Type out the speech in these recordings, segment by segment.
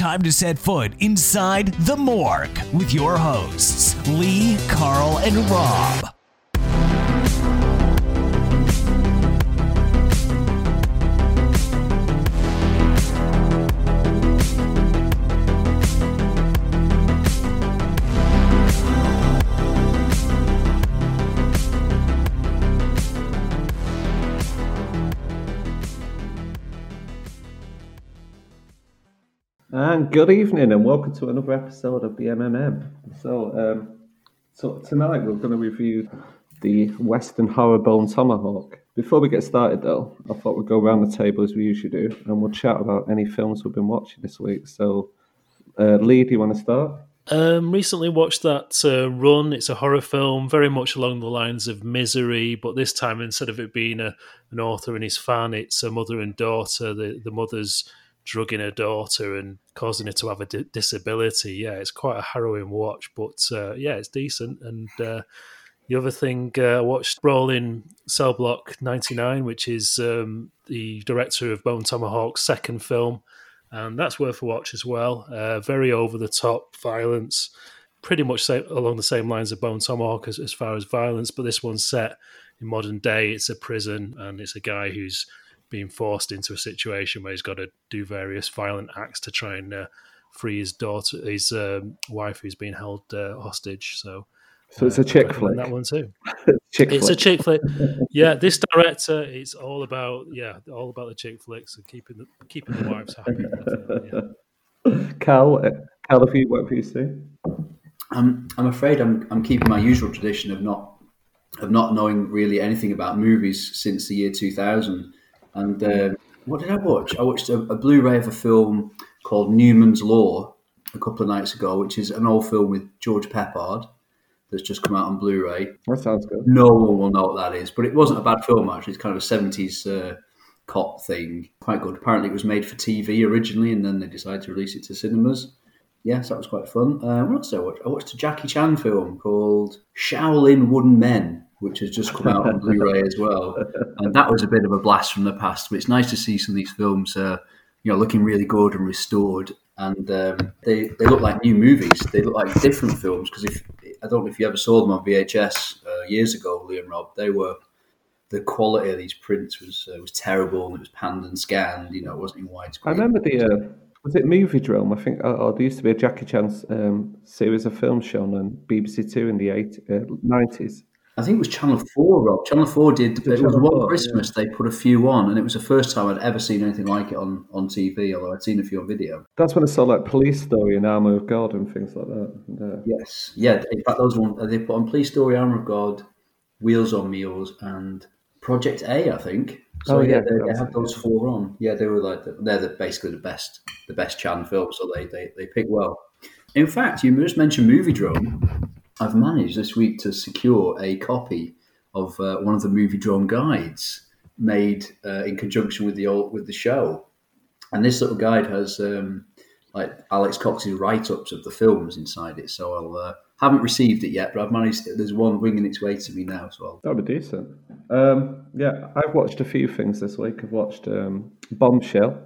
time to set foot inside the morgue with your hosts, Lee, Carl, and Rob. Good evening, and welcome to another episode of the MMM. So, um, so tonight we're going to review the Western Horror Bone Tomahawk. Before we get started, though, I thought we'd go around the table as we usually do, and we'll chat about any films we've been watching this week. So, uh, Lee, do you want to start? Um, recently watched that uh, Run. It's a horror film, very much along the lines of Misery, but this time instead of it being a, an author and his fan, it's a mother and daughter. The the mother's drugging her daughter and causing her to have a disability. Yeah, it's quite a harrowing watch, but uh, yeah, it's decent. And uh, the other thing uh, I watched Brawl in Cell Block 99, which is um, the director of Bone Tomahawk's second film. And that's worth a watch as well. Uh, very over the top violence, pretty much say, along the same lines of Bone Tomahawk as, as far as violence, but this one's set in modern day. It's a prison, and it's a guy who's being forced into a situation where he's got to do various violent acts to try and uh, free his daughter, his um, wife, who's being held uh, hostage. So, so it's a uh, chick flick. That one too. chick it's flick. a chick flick. Yeah, this director it's all about yeah, all about the chick flicks and keeping the keeping the wives happy. Yeah. Cal, uh, Cal, have you what have you seen? I'm I'm afraid I'm I'm keeping my usual tradition of not of not knowing really anything about movies since the year 2000. And uh, what did I watch? I watched a, a, Blu-ray of a film called Newman's Law a couple of nights ago, which is an old film with George Peppard that's just come out on Blu-ray. That sounds good. No one will know what that is, but it wasn't a bad film actually. It's kind of a seventies uh, cop thing, quite good. Apparently, it was made for TV originally, and then they decided to release it to cinemas. Yes, that was quite fun. Uh, what else did I watch? I watched a Jackie Chan film called Shaolin Wooden Men which has just come out on Blu-ray as well, and that was a bit of a blast from the past. But it's nice to see some of these films, uh, you know, looking really good and restored, and um, they they look like new movies. They look like different films because if I don't know if you ever saw them on VHS uh, years ago, Lee and Rob, they were the quality of these prints was uh, was terrible and it was panned and scanned. You know, it wasn't in widescreen. I remember the. Uh, was it Moviedrome? I think, oh, there used to be a Jackie Chan um, series of films shown on BBC Two in the eight, uh, 90s. I think it was Channel Four, Rob. Channel Four did. It, it was one 4, Christmas yeah. they put a few on, and it was the first time I'd ever seen anything like it on, on TV. Although I'd seen a few on video. That's when I saw like Police Story and Armor of God and things like that. Uh... Yes, yeah. In fact, those one they put on Police Story, Armor of God, Wheels on Meals, and Project A. I think. So oh, yeah, yeah they, they had those four on. Yeah, they were like the, they're the, basically the best the best Chan films. So they they they pick well. In fact, you just mentioned Moviedrome. I've managed this week to secure a copy of uh, one of the Moviedrome guides made uh, in conjunction with the old, with the show, and this little guide has um, like Alex Cox's write ups of the films inside it. So I'll uh, haven't received it yet, but I've managed. There's one winging its way to me now, so I'll... that'd be decent. Um, yeah, I've watched a few things this week. I've watched um, Bombshell,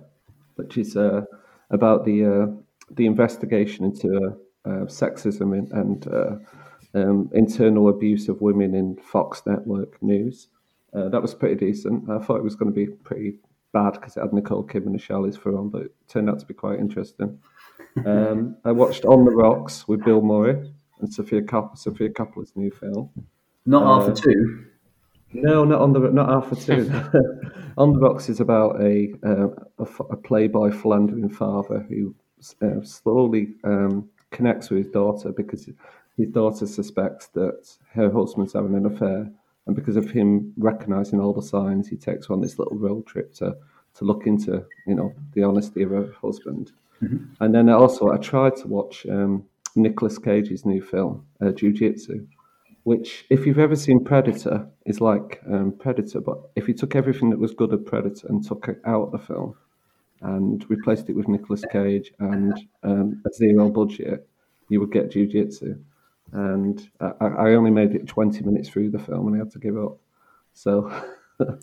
which is uh, about the uh, the investigation into uh, sexism and, and um, internal abuse of women in Fox Network News. Uh, that was pretty decent. I thought it was going to be pretty bad because it had Nicole Kidman and Charlize Theron, but it turned out to be quite interesting. Um, I watched On the Rocks with Bill Murray and Sofia Coppola, Sofia Coppola's new film. Not uh, Alpha Two. No, not on the not Alpha Two. on the Rocks is about a uh, a, a playboy philandering father who uh, slowly um, connects with his daughter because his daughter suspects that her husband's having an affair, and because of him recognizing all the signs, he takes her on this little road trip to to look into you know the honesty of her husband. Mm-hmm. And then also, I tried to watch um, Nicolas Cage's new film, uh, Jiu Jitsu, which, if you've ever seen Predator, is like um, Predator, but if you took everything that was good of Predator and took it out of the film and replaced it with Nicolas Cage and um, a zero budget, you would get Jiu Jitsu and I, I, only made it 20 minutes through the film and I had to give up. So,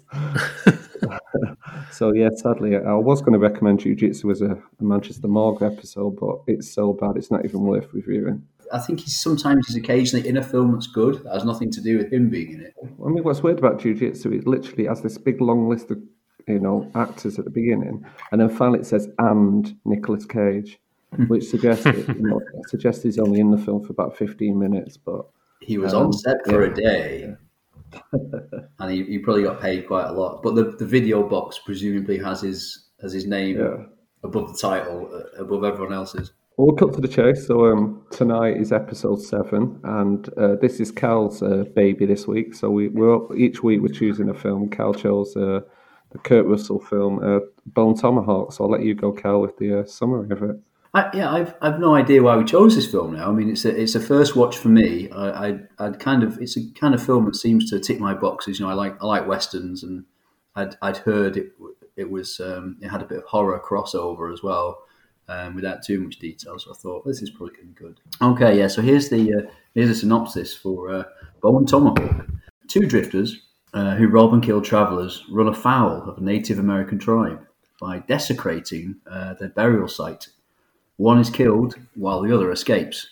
So yeah, sadly, I was going to recommend Jiu Jitsu as a, a Manchester Morgue episode, but it's so bad it's not even worth reviewing. I think he's sometimes he's occasionally in a film that's good. That has nothing to do with him being in it. I mean, what's weird about Jiu Jitsu is literally has this big long list of you know actors at the beginning, and then finally it says and Nicolas Cage, which suggests it, you know, suggests he's only in the film for about fifteen minutes, but He was Um, on set for yeah. a day, and he, he probably got paid quite a lot. But the, the video box presumably has his has his name yeah. above the title, uh, above everyone else's. Well, we'll cut to the chase. So um, tonight is episode seven, and uh, this is Cal's uh, baby this week. So we we're each week we're choosing a film. Cal chose uh, the Kurt Russell film uh, Bone Tomahawk. So I'll let you go, Cal, with the uh, summary of it. I, yeah, I've, I've no idea why we chose this film now. I mean, it's a, it's a first watch for me. I, I I'd kind of it's a kind of film that seems to tick my boxes. You know, I like I like westerns, and I'd, I'd heard it it was um, it had a bit of horror crossover as well, um, without too much detail. So I thought this is probably going good. Okay, yeah. So here's the uh, here's a synopsis for uh, Bone Tomahawk. Two drifters uh, who rob and kill travelers run afoul of a Native American tribe by desecrating uh, their burial site. One is killed while the other escapes.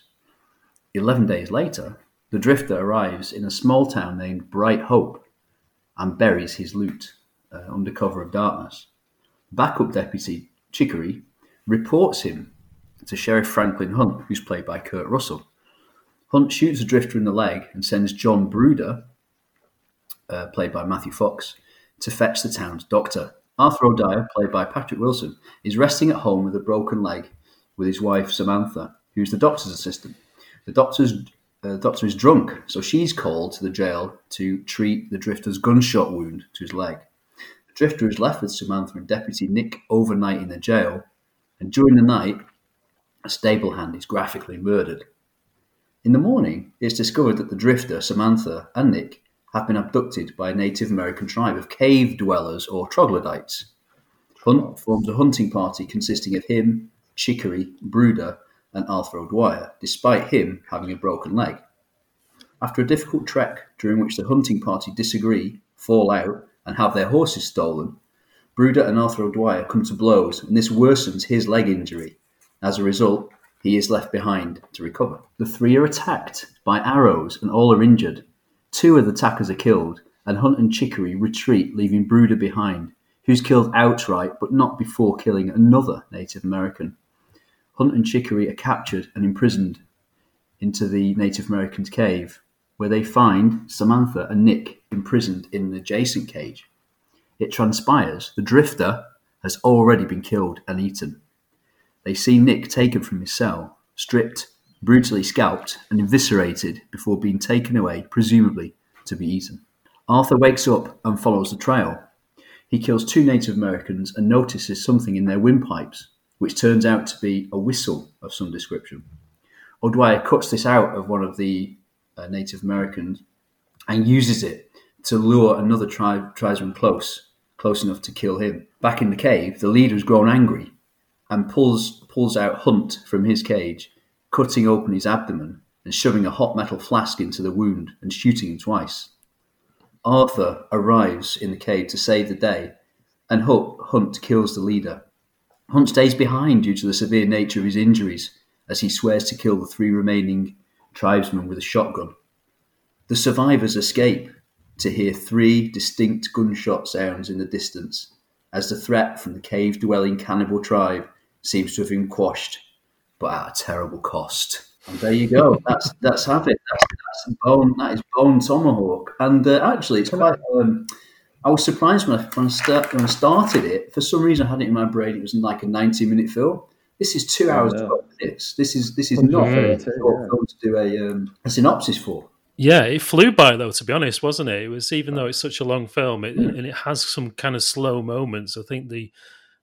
Eleven days later, the drifter arrives in a small town named Bright Hope and buries his loot uh, under cover of darkness. Backup deputy Chicory reports him to Sheriff Franklin Hunt, who's played by Kurt Russell. Hunt shoots the drifter in the leg and sends John Bruder, uh, played by Matthew Fox, to fetch the town's doctor. Arthur O'Dwyer, played by Patrick Wilson, is resting at home with a broken leg with his wife Samantha, who's the doctor's assistant. The doctor's uh, doctor is drunk, so she's called to the jail to treat the drifter's gunshot wound to his leg. The drifter is left with Samantha and Deputy Nick overnight in the jail, and during the night, a stable hand is graphically murdered. In the morning, it's discovered that the drifter, Samantha, and Nick have been abducted by a Native American tribe of cave dwellers or troglodytes. Hunt forms a hunting party consisting of him, Chicory, Bruder, and Arthur O'Dwyer, despite him having a broken leg. After a difficult trek during which the hunting party disagree, fall out, and have their horses stolen, Bruder and Arthur O'Dwyer come to blows, and this worsens his leg injury. As a result, he is left behind to recover. The three are attacked by arrows, and all are injured. Two of the attackers are killed, and Hunt and Chicory retreat, leaving Bruder behind, who's killed outright but not before killing another Native American. Hunt and Chicory are captured and imprisoned into the Native American's cave, where they find Samantha and Nick imprisoned in an adjacent cage. It transpires the drifter has already been killed and eaten. They see Nick taken from his cell, stripped, brutally scalped, and eviscerated before being taken away, presumably to be eaten. Arthur wakes up and follows the trail. He kills two Native Americans and notices something in their windpipes, which turns out to be a whistle of some description. O'Dwyer cuts this out of one of the uh, Native Americans and uses it to lure another tribe tribesman close, close enough to kill him. Back in the cave, the leader has grown angry and pulls pulls out Hunt from his cage, cutting open his abdomen and shoving a hot metal flask into the wound and shooting him twice. Arthur arrives in the cave to save the day, and Hunt kills the leader. Hunt stays behind due to the severe nature of his injuries as he swears to kill the three remaining tribesmen with a shotgun. The survivors escape to hear three distinct gunshot sounds in the distance as the threat from the cave dwelling cannibal tribe seems to have been quashed, but at a terrible cost. And there you go. That's that's have it. That's, that's bone. That is bone tomahawk. And uh, actually, it's quite. Um, I was surprised when I, when, I start, when I started it. For some reason, I had it in my brain. It was like a ninety-minute film. This is two hours yeah. twelve minutes. This is this is not a Mm. short film to do a, um, a synopsis for. Yeah, it flew by though. To be honest, wasn't it? It was even though it's such a long film, it, and it has some kind of slow moments. I think the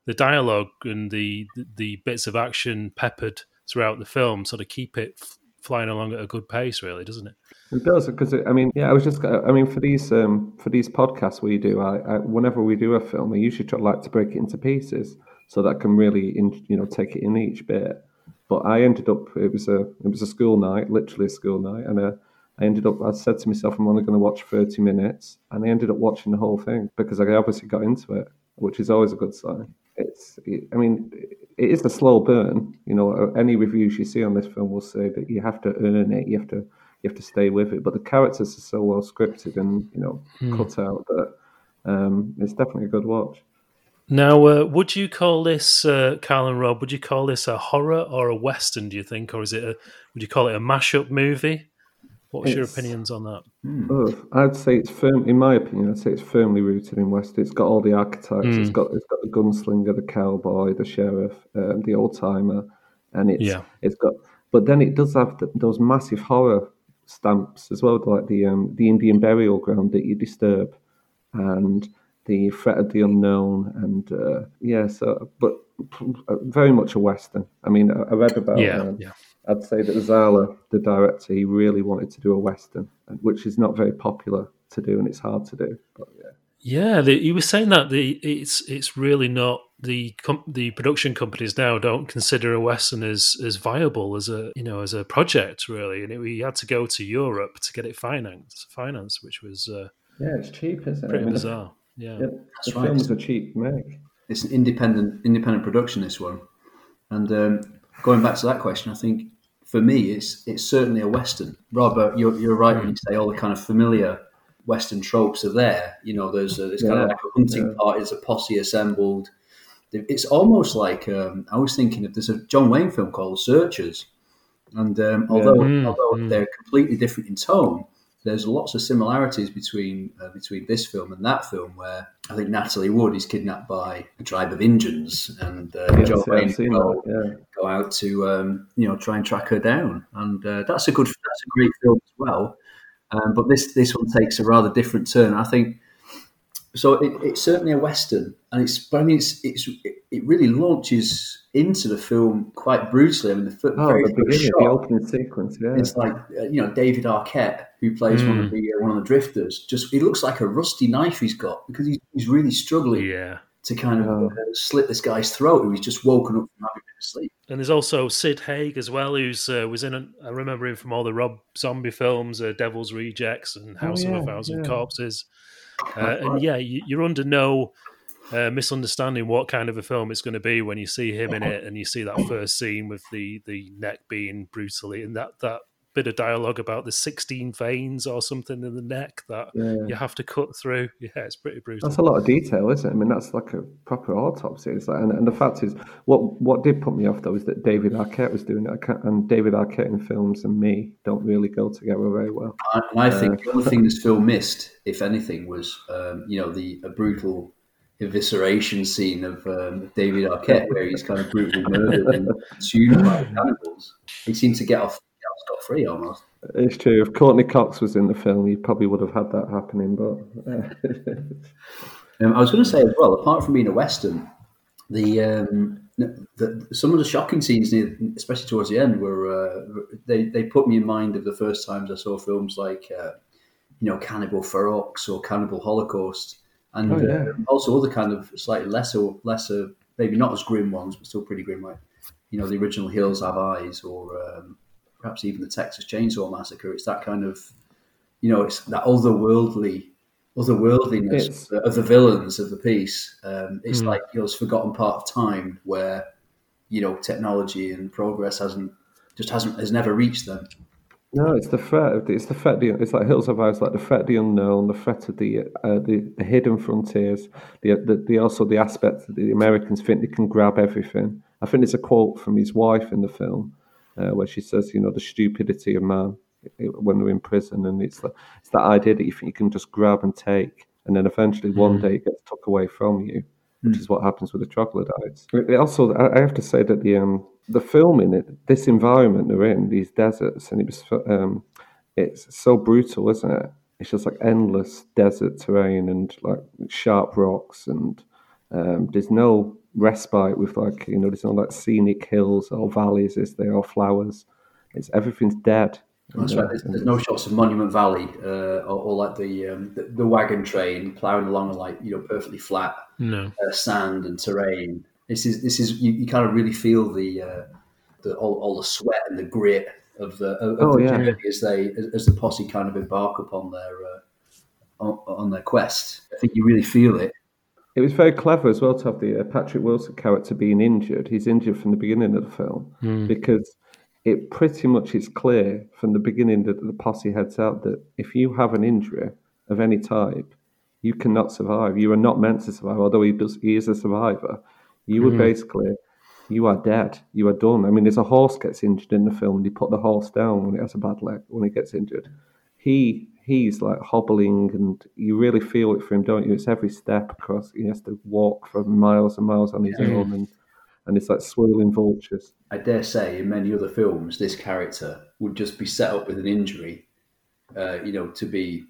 the dialogue and the the bits of action peppered throughout the film sort of keep it f- flying along at a good pace, really, doesn't it? It does because I mean, yeah, I was just, I mean, for these um, for these podcasts we do, I, I whenever we do a film, I usually try like to break it into pieces so that I can really, in, you know, take it in each bit. But I ended up, it was a it was a school night, literally a school night, and uh, I ended up, I said to myself, I'm only going to watch thirty minutes, and I ended up watching the whole thing because I obviously got into it. which is always a good sign. It's, I mean, it is a slow burn. You know, any reviews you see on this film will say that you have to earn it. You have to you have to stay with it. But the characters are so well scripted and you know mm. cut out that um, it's definitely a good watch. Now, uh, would you call this, uh, Carl and Rob? Would you call this a horror or a western? Do you think, or is it? A, would you call it a mashup movie? What's your opinions on that? Oh, I'd say it's firm. In my opinion, I'd say it's firmly rooted in West. It's got all the archetypes. Mm. It's got it's got the gunslinger, the cowboy, the sheriff, um, the old timer, and it's yeah. it's got. But then it does have the, those massive horror stamps as well, like the um, the Indian burial ground that you disturb, and the threat of the unknown, and uh, yeah, so but very much a western. I mean, I, read about yeah, um, yeah. I'd say that Zahler, the director, he really wanted to do a western, which is not very popular to do, and it's hard to do. But yeah, yeah, the, he was saying that the it's it's really not the com- the production companies now don't consider a western as as viable as a you know as a project really, and it, we had to go to Europe to get it financed, finance, which was uh, yeah, it's cheap, isn't it? Pretty bizarre. Yeah, yeah the right. films are cheap to make. It's an independent independent production. This one, and um, going back to that question, I think for me, it's it's certainly a western. Robert, you're, you're right when you say all the kind of familiar western tropes are there. You know, there's a, yeah, kind of like a hunting yeah. party, there's a posse assembled. It's almost like um, I was thinking of there's a John Wayne film called Searchers, and um, although yeah. although mm. they're completely different in tone, there's lots of similarities between uh, between this film and that film, where I think Natalie Wood is kidnapped by a tribe of Indians, and uh, yes, John Wayne go, yeah. go, out to um, you know try and track her down, and uh, that's a good that's a great film as well. Um, but this this one takes a rather different turn. I think so. It, it's certainly a western, and it's but I mean it's it's it really launches into the film quite brutally. I mean, the, oh, very the beginning, shot, the opening sequence, yeah. It's like uh, you know David Arquette, who plays mm. one of mm. the uh, one of the drifters. Just he looks like a rusty knife he's got because he's, he's really struggling. Yeah. To kind of oh. uh, slit this guy's throat, who he's just woken up from having been asleep. And there's also Sid Haig as well, who's uh, was in. A, I remember him from all the Rob Zombie films, uh, Devil's Rejects and House oh, yeah, of a Thousand yeah. Corpses. Uh, and yeah, you, are under no uh, misunderstanding what kind of a film it's going to be when you see him in it and you see that first scene with the the neck being brutally and that that bit of dialogue about the 16 veins or something in the neck that yeah. you have to cut through. Yeah, it's pretty brutal. That's a lot of detail, isn't it? I mean, that's like a proper autopsy. It's like, and, and the fact is, what what did put me off though is that David Arquette was doing it, and David Arquette in films and me don't really go together very well. And I think uh, the only thing this film missed, if anything, was um, you know the a brutal evisceration scene of um, David Arquette, where he's kind of brutally murdered and consumed by cannibals. He seemed to get off almost. It's true. If Courteney Cox was in the film, he probably would have had that happening. But um, I was going to say as well, apart from being a western, the, um, the some of the shocking scenes, especially towards the end, were uh, they they put me in mind of the first times I saw films like uh, you know Cannibal Ferox or Cannibal Holocaust, and oh, yeah. uh, also other kind of slightly lesser lesser maybe not as grim ones, but still pretty grim, like you know the original Hills Have Eyes or um, perhaps even the Texas Chainsaw Massacre. It's that kind of, you know, it's that otherworldly, otherworldliness of the villains of the piece. Um, it's mm. like you know, this forgotten part of time where, you know, technology and progress hasn't just hasn't has never reached them. No, it's the threat. Of the, it's the threat. The, it's like Hills of Eyes, like the threat of the unknown, the threat of the uh, the, the, hidden frontiers. The, the, the also the aspect that the Americans think they can grab everything. I think it's a quote from his wife in the film uh, where she says, you know, the stupidity of man when they're in prison, and it's the, it's that idea that you think you can just grab and take, and then eventually mm. one day it gets took away from you, which mm. is what happens with the troglodytes. It also, I have to say that the um, the film in it, this environment they're in, these deserts, and it was um, it's so brutal, isn't it? It's just like endless desert terrain and like sharp rocks, and um, there's no respite with like you know there's no like scenic hills or valleys is there or flowers. It's everything's dead. That's right there's, there's, no shots of monument valley uh, or, or, like the, um, the, the wagon train plowing along like you know perfectly flat no. uh, sand and terrain. This is this is you, you kind of really feel the uh, the all, all, the sweat and the grit of the of, oh, the yeah. journey as they as, as, the posse kind of embark upon their uh, on, on their quest. I think you really feel it It was very clever as well to have the uh, Patrick Wilson character being injured. He's injured from the beginning of the film because it pretty much is clear from the beginning that the posse heads out that if you have an injury of any type, you cannot survive. You are not meant to survive. Although he does, he is a survivor. You were basically, you are dead. You are done. I mean, there's a horse gets injured in the film, and they put the horse down when it has a bad leg when he gets injured. He he's like hobbling, and you really feel it for him, don't you? It's every step across. He has to walk for miles and miles on his own, and and it's like swirling vultures. I dare say in many other films, this character would just be set up with an injury, uh, you know, to be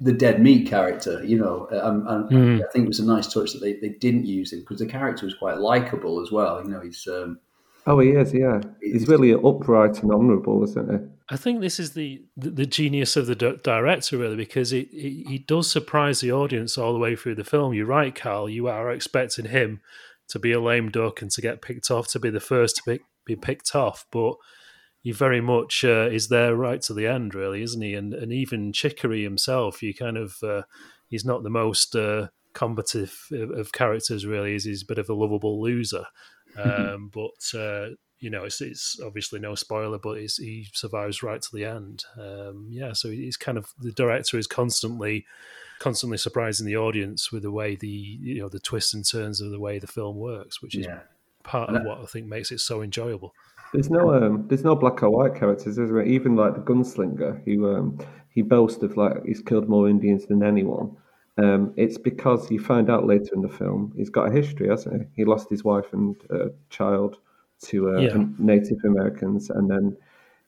the dead meat character, you know. Um, and I think it was a nice touch that they, they didn't use him because the character was quite likable as well. You know, he's um, Oh, he is, yeah. He's really upright and honourable, isn't he? I think this is the the, genius of the di- director, really, because it, it he does surprise the audience all the way through the film. You're right, Carl. You are expecting him to be a lame duck and to get picked off, to be the first to be, be picked off, but he very much uh, is there right to the end, really, isn't he? And and even Chicory himself, you kind of uh, he's not the most uh, combative of, of characters, really. He's, he's a bit of a lovable loser, um, but. Uh, you know, it's, it's obviously no spoiler, but he survives right to the end. Um, yeah, so he's kind of the director is constantly, constantly surprising the audience with the way the you know the twists and turns of the way the film works, which is yeah. part of what I think makes it so enjoyable. There's no um, there's no black or white characters, is there? Even like the gunslinger, who um, he boasts of like he's killed more Indians than anyone. Um, it's because you find out later in the film he's got a history, hasn't he? He lost his wife and uh, child to uh, Yeah. Native Americans, and then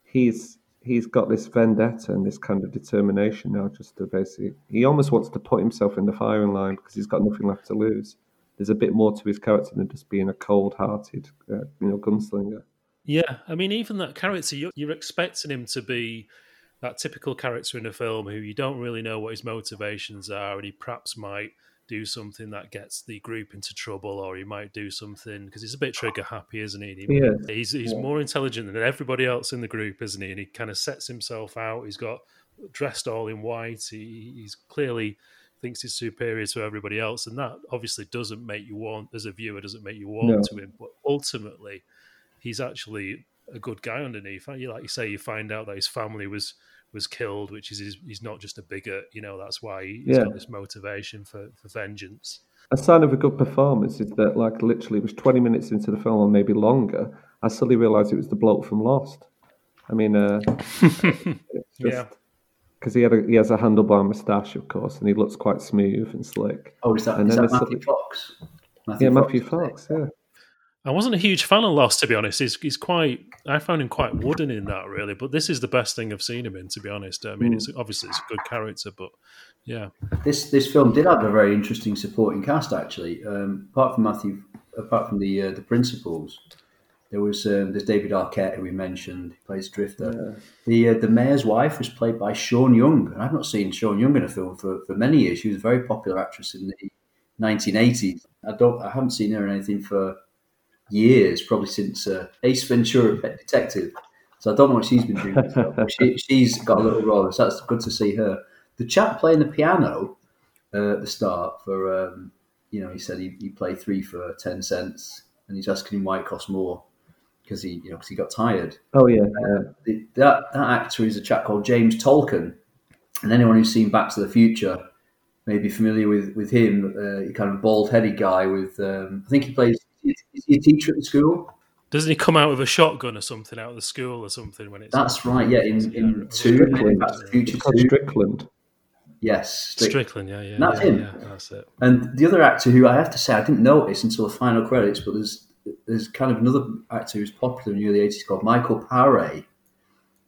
he's he's got this vendetta and this kind of determination now, just to basically he almost wants to put himself in the firing line because he's got nothing left to lose. There's a bit more to his character than just being a cold-hearted, uh, you know, gunslinger. Yeah, I mean, even that character, you're, you're expecting him to be that typical character in a film who you don't really know what his motivations are, and he perhaps might do something that gets the group into trouble, or he might do something because he's a bit trigger happy, isn't he? He- Yeah. He's he's more intelligent than everybody else in the group, isn't he? And he kind of sets himself out. He's got dressed all in white. He, he's clearly thinks he's superior to everybody else, and that obviously doesn't make you want as a viewer doesn't make you warm No. to him. But ultimately, he's actually a good guy underneath. Like you say, you find out that his family was was killed, which is he's, he's not just a bigot. You know, that's why he's Yeah. got this motivation for, for vengeance. A sign of a good performance is that, like, literally, it was 20 minutes into the film, or maybe longer. I suddenly realised it was the bloke from Lost. I mean, uh, it's Yeah. because he had a, he has a handlebar moustache, of course, and he looks quite smooth and slick. Oh, is that, And is then that Matthew something- Fox? Yeah, Matthew isn't it? Fox. Yeah, I wasn't a huge fan of Lost, to be honest. He's, he's quite. I found him quite wooden in that, really. But this is the best thing I've seen him in, to be honest. I mean, it's obviously it's a good character, but yeah, This this film did have a very interesting supporting cast actually. Um, apart from Matthew, apart from the uh, the principals, there was um, there's David Arquette who we mentioned, he plays Drifter. The uh, the mayor's wife was played by Sean Young, and I've not seen Sean Young in a film for, for many years. She was a very popular actress in the 1980s. I don't I haven't seen her in anything for years, probably since uh, Ace Ventura: Pet Detective. So I don't know what she's been doing. she, she's got a little role, so that's good to see her. The chap playing the piano uh, at the start for, um, you know, he said he, he played three for ten cents, and he's asking him why it costs more because he, you know, because he got tired. oh yeah, yeah. The, that that actor is a chap called James Tolkan, and anyone who's seen Back to the Future may be familiar with with him. Uh, kind of bald headed guy with, um, I think he plays. Is he a teacher at the school? doesn't he come out with a shotgun or something out of the school or something when it's That's right. Yeah, in, in two, Strickland. Back to the Future two. Strickland. Yes, Strick- Strickland? Yeah, yeah, That's yeah, him. yeah, that's it. And the other actor who I have to say I didn't notice until the final credits, but there's there's kind of another actor who's popular in the early eighties called Michael Paré,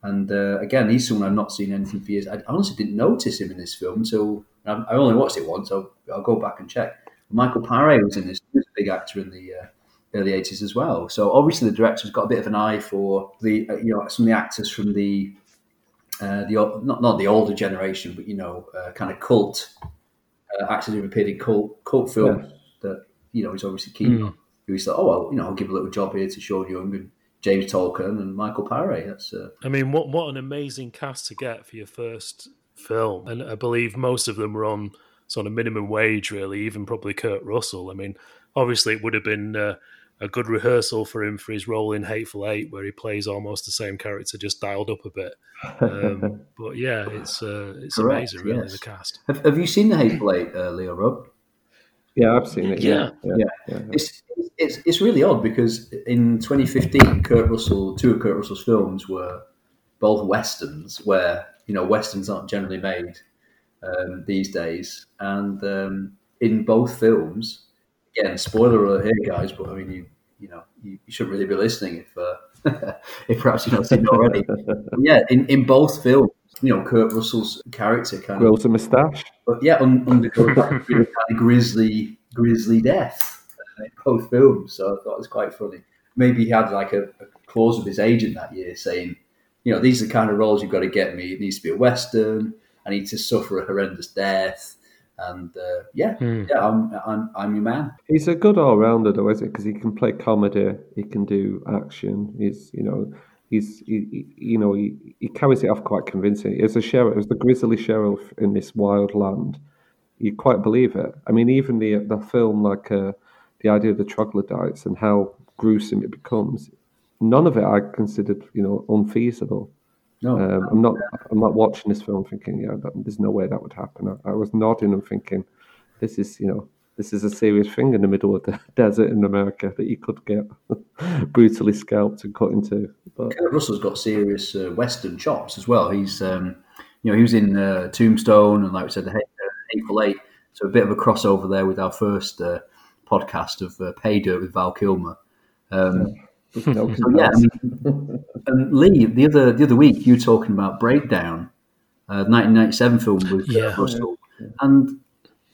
and uh, again he's someone I've not seen anything for years. I honestly didn't notice him in this film until I I only watched it once. I'll, I'll go back and check. Michael Paré was in this. He was a big actor in the uh, early eighties as well. So obviously the director's got a bit of an eye for the uh, you know some of the actors from the uh, the not not the older generation, but you know uh, kind of cult uh, actors who've appeared in cult cult films that you know he's obviously keen on. Who he's like, oh well, you know, I'll give a little job here to Sean Young and James Tolkan and Michael Paré. That's uh, I mean, what what an amazing cast to get for your first film, and I believe most of them were on sort of minimum wage, really. Even probably Kurt Russell. I mean, obviously, it would have been. Uh, a good rehearsal for him for his role in Hateful Eight, where he plays almost the same character, just dialed up a bit. Um, but yeah, it's uh, it's Correct, amazing, really, yes. the cast. Have, have you seen the Hateful Eight, uh, Leo Rob? Yeah, I've seen it. Yeah, Yeah. yeah. Yeah, it's, it's it's really odd because in 2015, Kurt Russell, two of Kurt Russell's films were both westerns, where you know westerns aren't generally made um, these days, and um, in both films, again, spoiler alert here, guys, but I mean you you know you, you shouldn't really be listening if uh, if perhaps you've not seen it already. Yeah, in, in both films, you know Kurt Russell's character kind of Grows a moustache. but yeah, un- undergoes that really kind of grisly, grisly death uh, in both films. So I thought it was quite funny. Maybe he had like a, a clause with his agent that year saying, you know, these are the kind of roles you've got to get me. It needs to be a western. I need to suffer a horrendous death. And uh, yeah, yeah, I'm, I'm, I'm your man. He's a good all rounder, though, isn't he? Because he can play comedy, he can do action. He's, you know, he's, he, he- you know, he, he carries it off quite convincingly. As a sheriff, as the grizzly sheriff in this wild land, you quite believe it. I mean, even the the film, like uh, the idea of the troglodytes and how gruesome it becomes, none of it I considered, you know, unfeasible. No, Um, I'm not. I'm not watching this film thinking, yeah, that, there's no way that would happen. I, I was nodding and thinking, this is, you know, this is a serious thing in the middle of the desert in America that you could get brutally scalped and cut into. But Kurt Russell's got serious uh, Western chops as well. He's, um, you know, he was in uh, Tombstone and, like we said, the Hate- uh, Hateful Eight. So a bit of a crossover there with our first uh, podcast of uh, Paydirt with Val Kilmer. Um, there's no so yeah, I mean, and Lee, the other the other week you were talking about Breakdown, uh, 1997 film with Yeah. Russell, and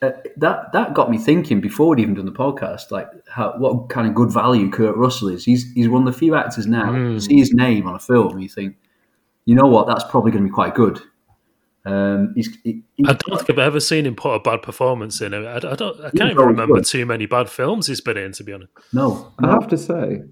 uh, that that got me thinking before we'd even done the podcast, like how, what kind of good value Kurt Russell is. He's he's one of the few actors now. You see his name on a film, and you think, you know what, that's probably going to be quite good. Um, he's, he, I don't think I've ever seen him put a bad performance in. I, I don't. I can't even remember good. too many bad films he's been in. To be honest, no, I have to say,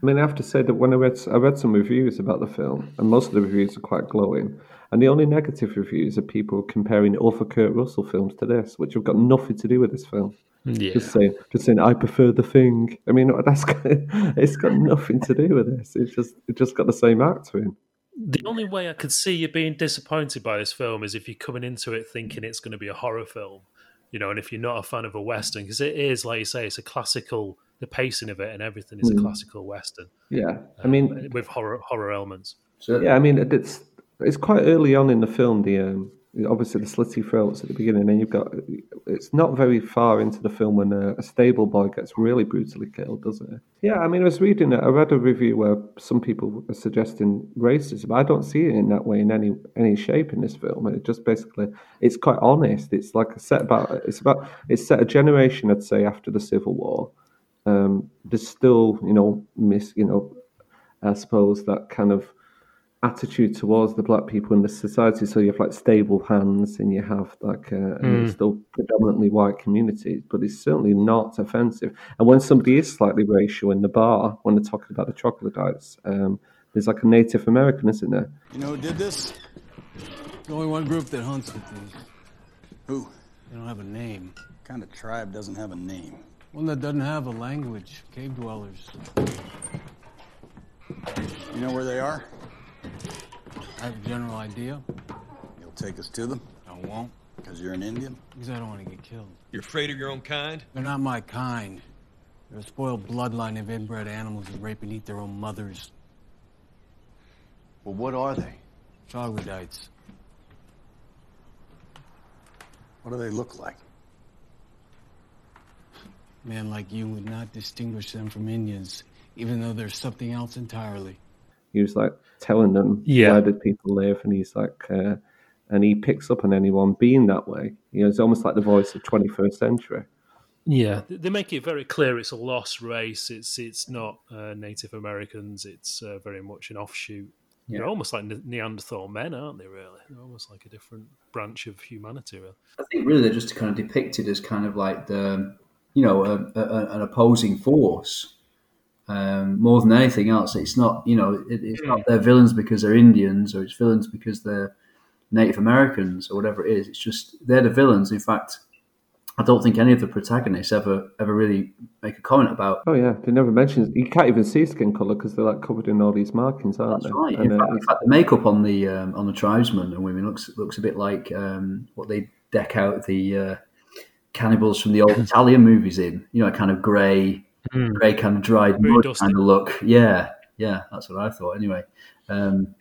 I mean, I have to say that when I read, I read some reviews about the film, and most of the reviews are quite glowing. And the only negative reviews are people comparing other Kurt Russell films to this, which have got nothing to do with this film. yeah, Just saying, just saying, I prefer the thing. I mean, that's it's got nothing to do with this. It's just, it just got the same acting. the only way I could see you being disappointed by this film is if you're coming into it thinking it's going to be a horror film, you know, and if you're not a fan of a western, because it is, like you say, it's a classical. The pacing of it and everything is a classical western Yeah, I mean, with horror horror elements. so, Yeah, I mean it's it's quite early on in the film. The um, obviously the slitty throats at the beginning, and you've got it's not very far into the film when a, a stable boy gets really brutally killed, does it? Yeah, I mean I was reading it. I read a review where some people are suggesting racism. I don't see it in that way in any any shape in this film. It just basically it's quite honest. It's like a set about it's about it's set a generation, I'd say, after the Civil War. Um, there's still you know miss you know I suppose that kind of attitude towards the black people in the society. So you have like stable hands, and you have like, uh, and still predominantly white communities, but it's certainly not offensive. And when somebody is slightly racial in the bar, when they're talking about the troglodytes, um, there's like a Native American, isn't there? You know who did this? There's only one group that hunts with these. Who? They don't have a name. What kind of tribe doesn't have a name? One that doesn't have a language. Cave dwellers. You know where they are? I have a general idea. You'll take us to them? I won't, Because you're an Indian? because I don't want to get killed. You're afraid of your own kind? They're not my kind. They're a spoiled bloodline of inbred animals that rape and eat their own mothers. Well, what are they? Troglodytes. What do they look like? A man like you would not distinguish them from Indians, even though they're something else entirely. He was like telling them Yeah. where did people live, and he's like, uh, and he picks up on anyone being that way. You know, it's almost like the voice of 21st century. Yeah, they they make it very clear it's a lost race. It's it's not uh, Native Americans. It's uh, very much an offshoot. They're almost like Ne- Neanderthal men, aren't they? Really, they're almost like a different branch of humanity. Really. I think really they're just kind of depicted as kind of like the, you know, a, a, an opposing force. Um, more than anything else, it's not you know it, it's not they're villains because they're Indians or it's villains because they're Native Americans or whatever it is. It's just they're the villains. In fact, I don't think any of the protagonists ever ever really make a comment about. Oh yeah, they never mention. You can't even see skin color because they're like covered in all these markings, aren't That's they? right. And, In uh, fact, in fact, the makeup on the um, on the tribesmen and women looks looks a bit like um, what they deck out the uh, cannibals from the old Italian movies in. You know, a kind of grey, Mm. grey kind of dried mud dusty. kind of look. Yeah, yeah, that's what I thought. Anyway, um,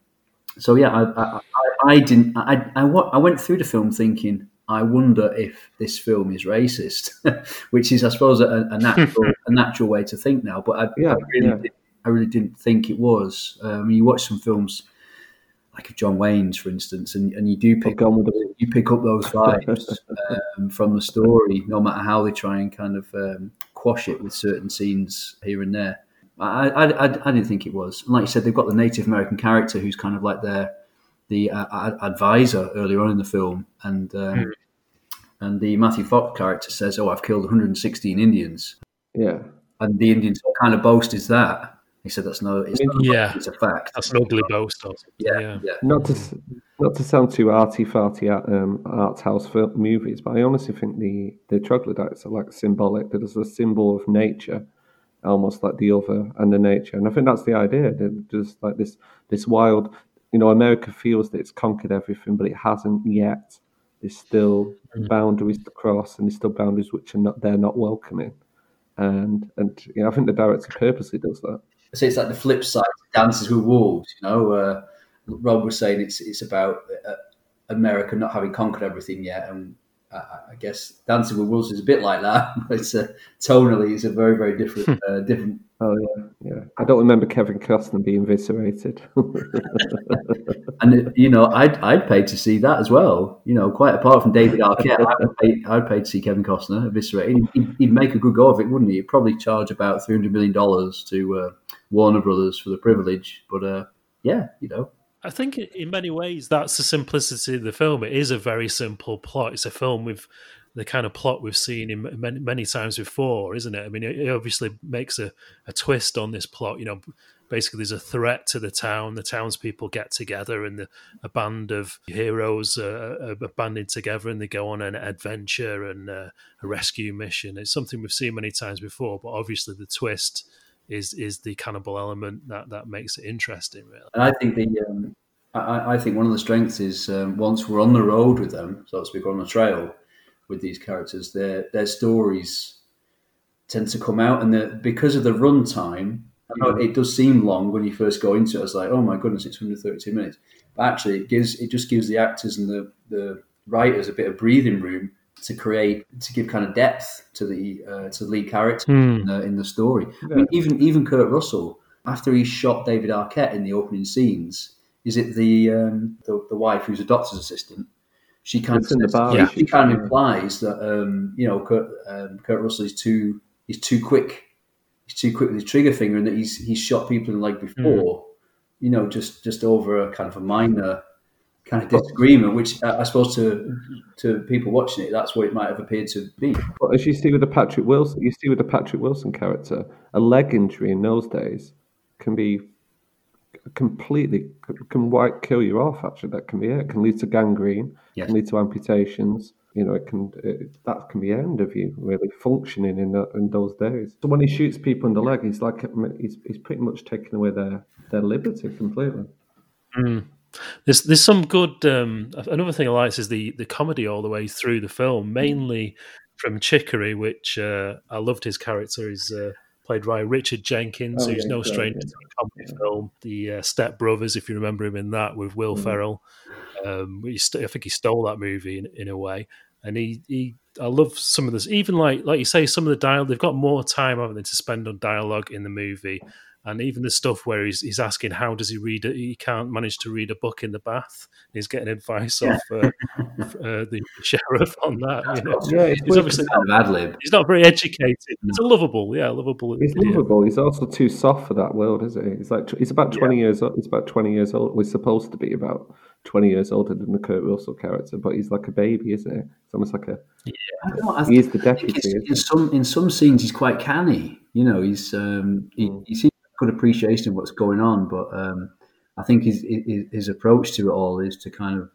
so yeah, I, I, I, I didn't. I, I, I went through the film thinking, I wonder if this film is racist, which is, I suppose, a, a natural a natural way to think now. But I, Yeah, I really, yeah. I really didn't think it was. Um, you watch some films like of John Wayne's, for instance, and, and you do pick Gone with you pick up those vibes um, from the story, no matter how they try and kind of um, quash it with certain scenes here and there. I, I, I, I didn't think it was. And like you said, they've got the Native American character who's kind of like their the uh, advisor earlier on in the film, and um, and the Matthew Fox character says, "Oh, I've killed 116 Indians," yeah. and the Indians what kind of boast is that? He said, "That's no, it's, not, Yeah. it's a fact." That's an ugly boast. yeah, yeah. yeah. Not to not to sound too arty farty at um, art house film movies, but I honestly think the the troglodytes are like symbolic. That is a symbol of nature, almost like the other and the nature. And I think that's the idea. That There's like this this wild. You know, America feels that it's conquered everything, but it hasn't yet. There's still boundaries to cross, and there's still boundaries which are not they're not welcoming. And and you know, I think the director purposely does that. So it's like the flip side of Dances with Wolves. You know, uh, Rob was saying it's it's about uh, America not having conquered everything yet, and I, I guess Dancing with Wolves is a bit like that. It's a, tonally, it's a very very different uh, different. Oh yeah, yeah. I don't remember Kevin Costner being eviscerated. And you know, I'd I'd pay to see that as well. You know, quite apart from David Arquette, I'd pay, I'd pay to see Kevin Costner eviscerated. He'd, he'd make a good go of it, wouldn't he? He'd probably charge about three hundred million dollars to uh, Warner Brothers for the privilege. But uh, yeah, you know, I think in many ways that's the simplicity of the film. It is a very simple plot. It's a film with the kind of plot we've seen in many, many times before, isn't it? I mean, it, obviously makes a, a twist on this plot. You know, basically there's a threat to the town. The townspeople get together, and the, a band of heroes uh, are banded together, and they go on an adventure and uh, a rescue mission. It's something we've seen many times before, but obviously the twist is is the cannibal element that that makes it interesting. Really. And I think the um, I, I think one of the strengths is um, once we're on the road with them, so to speak, on the trail with these characters, their their stories tend to come out, and the, because of the run time, know it does seem long when you first go into it. It's like, oh my goodness, it's 132 minutes, but actually, it gives it just gives the actors and the the writers a bit of breathing room to create to give kind of depth to the uh, to the lead character in, the, in the story. I mean, even even Kurt Russell after he shot David Arquette in the opening scenes, is it the um, the, the wife who's a doctor's assistant? She kind It's in the of bar, she, yeah. she kind of implies that um, you know Kurt, um, Kurt Russell is too he's too quick he's too quick with his trigger finger and that he's he's shot people in the leg before you know just just over a kind of a minor kind of disagreement which uh, I suppose to to people watching it that's what it might have appeared to be But as you see with the Patrick Wilson, you see with the Patrick Wilson character, a leg injury in those days can be completely can white kill you off. Actually, that can be it. It can lead to gangrene. Yes. Can lead to amputations. You know, it can it, that can be the end of you really functioning in the, in those days. So when he shoots people in the leg, he's like he's he's pretty much taking away their their liberty completely. There's there's some good. Um, another thing I like is the the comedy all the way through the film, mainly from Chicory, which uh, I loved his character. He's uh, played by Richard Jenkins, Oh, who's yeah, no stranger yeah. to a comedy film. The uh, Step Brothers, if you remember him in that with Will Ferrell, um, st- I think he stole that movie in, in a way. And he, he, I love some of this. Even like like you say, some of the dialogue. They've got more time, haven't they, to spend on dialogue in the movie. And even the stuff where he's, he's asking how does he read it, he can't manage to read a book in the bath. He's getting advice off uh, uh, the sheriff on that. You know? Yeah, it's he's obviously kind of ad lib he's not very educated. It's a lovable, yeah, lovable. He's idiot. lovable. He's also too soft for that world, isn't he? He's like he's about twenty years old. He's about twenty years old. We're supposed to be about twenty years older than the Kurt Russell character, but he's like a baby, isn't he? It's almost like a. don't he is the deputy. in some in some scenes he's quite canny. You know, he's um, he, he seems to have good appreciation of what's going on, but um, I think his, his his approach to it all is to kind of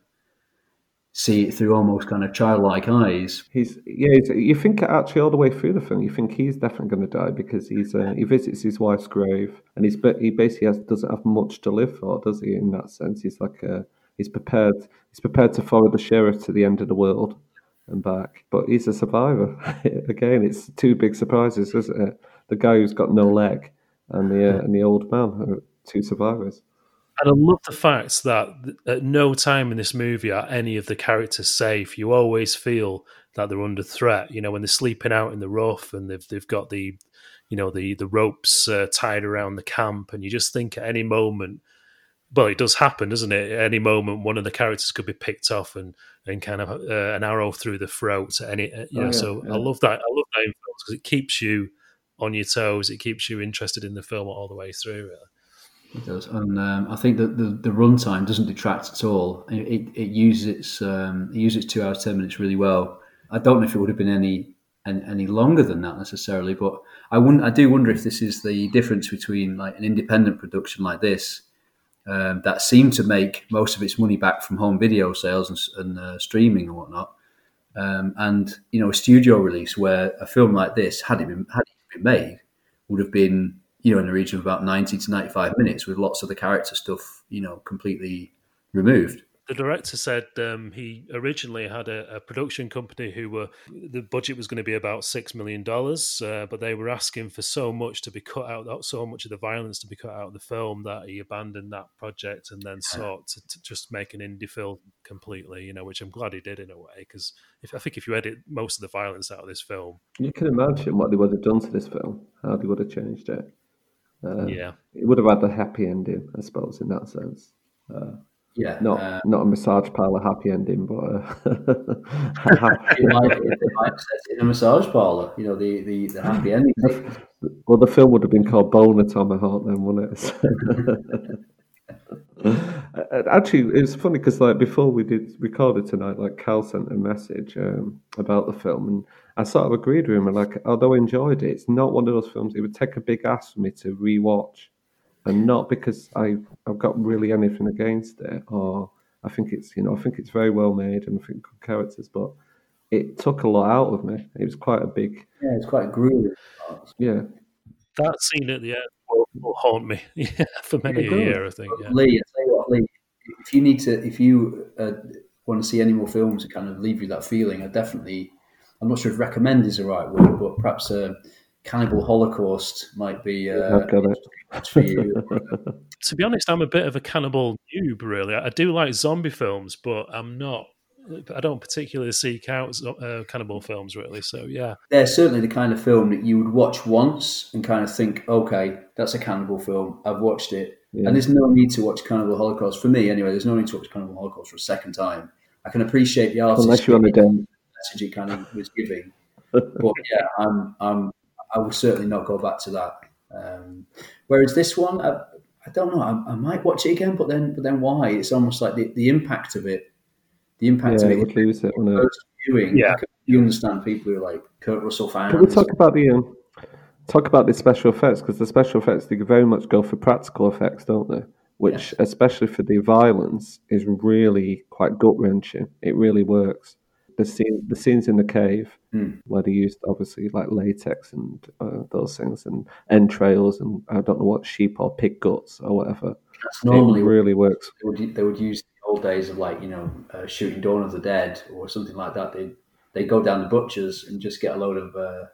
see it through almost kind of childlike eyes. He's yeah. He's, you think actually all the way through the film, you think he's definitely going to die because he's uh, he visits his wife's grave and he's he basically has, doesn't have much to live for, does he? In that sense, he's like uh, he's prepared he's prepared to follow the sheriff to the end of the world and back, but he's a survivor. Again, it's two big surprises, isn't it? The guy who's got no leg and the uh, and the old man, two survivors. And I love the fact that at no time in this movie are any of the characters safe. You always feel that they're under threat. You know, when they're sleeping out in the rough and they've they've got the, you know, the the ropes uh, tied around the camp, and you just think at any moment, well, it does happen, doesn't it? At any moment, one of the characters could be picked off and and kind of uh, an arrow through the throat. Any, uh, you know, oh, yeah, so yeah. I love that. I love that because it keeps you on your toes. It keeps you interested in the film all the way through. Really. It does, and um, I think that the, the runtime doesn't detract at all. It, it, uses its um, it uses two hours ten minutes really well. I don't know if it would have been any, any any longer than that necessarily, but I wouldn't. I do wonder if this is the difference between like an independent production like this um, that seemed to make most of its money back from home video sales and, and uh, streaming and whatnot, um, and you know a studio release where a film like this had it been had been made would have been you know, in the region of about 90 to 95 minutes with lots of the character stuff, you know, completely removed. The director said um, he originally had a, a, production company who were the budget was going to be about six million dollars, uh, but they were asking for so much to be cut out, so much of the violence to be cut out of the film that he abandoned that project and then sought to, to just make an indie film completely. You know, which I'm glad he did in a way because I think if you edit most of the violence out of this film, you can imagine what they would have done to this film, how they would have changed it. Uh, yeah, it would have had a happy ending, I suppose, in that sense. Uh, yeah, not uh, not a massage parlor happy ending, but uh, happy. might, might set in a massage parlor. You know, the the, the happy ending. well, the film would have been called Boner Tomahawk then, wouldn't it? Actually, it's funny because like before we did recorded tonight, like Cal sent a message um, about the film, and I sort of agreed with him. And like, although I enjoyed it, it's not one of those films. It would take a big ass for me to rewatch, and not because I I've got really anything against it, or I think it's you know I think it's very well made and I think good characters, but it took a lot out of me. It was quite a big. Yeah, it's quite grueling. Yeah. That scene at the end will, will haunt me yeah, for many yeah, a year. I think. Yeah. Lee, I tell you what, Lee, if you need to, if you uh, want to see any more films to kind of leave you that feeling, I definitely I'm not sure if recommend is the right word, but perhaps a Cannibal Holocaust might be uh, for you. to be honest, I'm a bit of a cannibal noob, really. I do like zombie films, but I'm not. I don't particularly seek out uh, cannibal films, really. So, yeah. They're certainly the kind of film that you would watch once and kind of think, okay, that's a cannibal film. I've watched it. Yeah. And there's no need to watch Cannibal Holocaust. For me, anyway, there's no need to watch Cannibal Holocaust for a second time. I can appreciate the artist. Unless you're on a message it kind of was giving. but yeah, I'm, I'm, I will certainly not go back to that. Um, whereas this one, I, I don't know. I, I, might watch it again, but then, but then why? It's almost like the, the impact of it. The impact yeah, of it. Would lose it, viewing, yeah, you understand people who are like Kurt Russell fans. Can we talk about the um, talk about the special effects because the special effects they very much go for practical effects, don't they? Which, especially for the violence, is really quite gut wrenching. It really works the scene, the scenes in the cave mm. where they used obviously like latex and uh, those things and entrails and I don't know what sheep or pig guts or whatever. That's normally really works. They would, they would use the old days of like you know uh, shooting Dawn of the Dead or something like that. They they go down the butchers and just get a load of uh,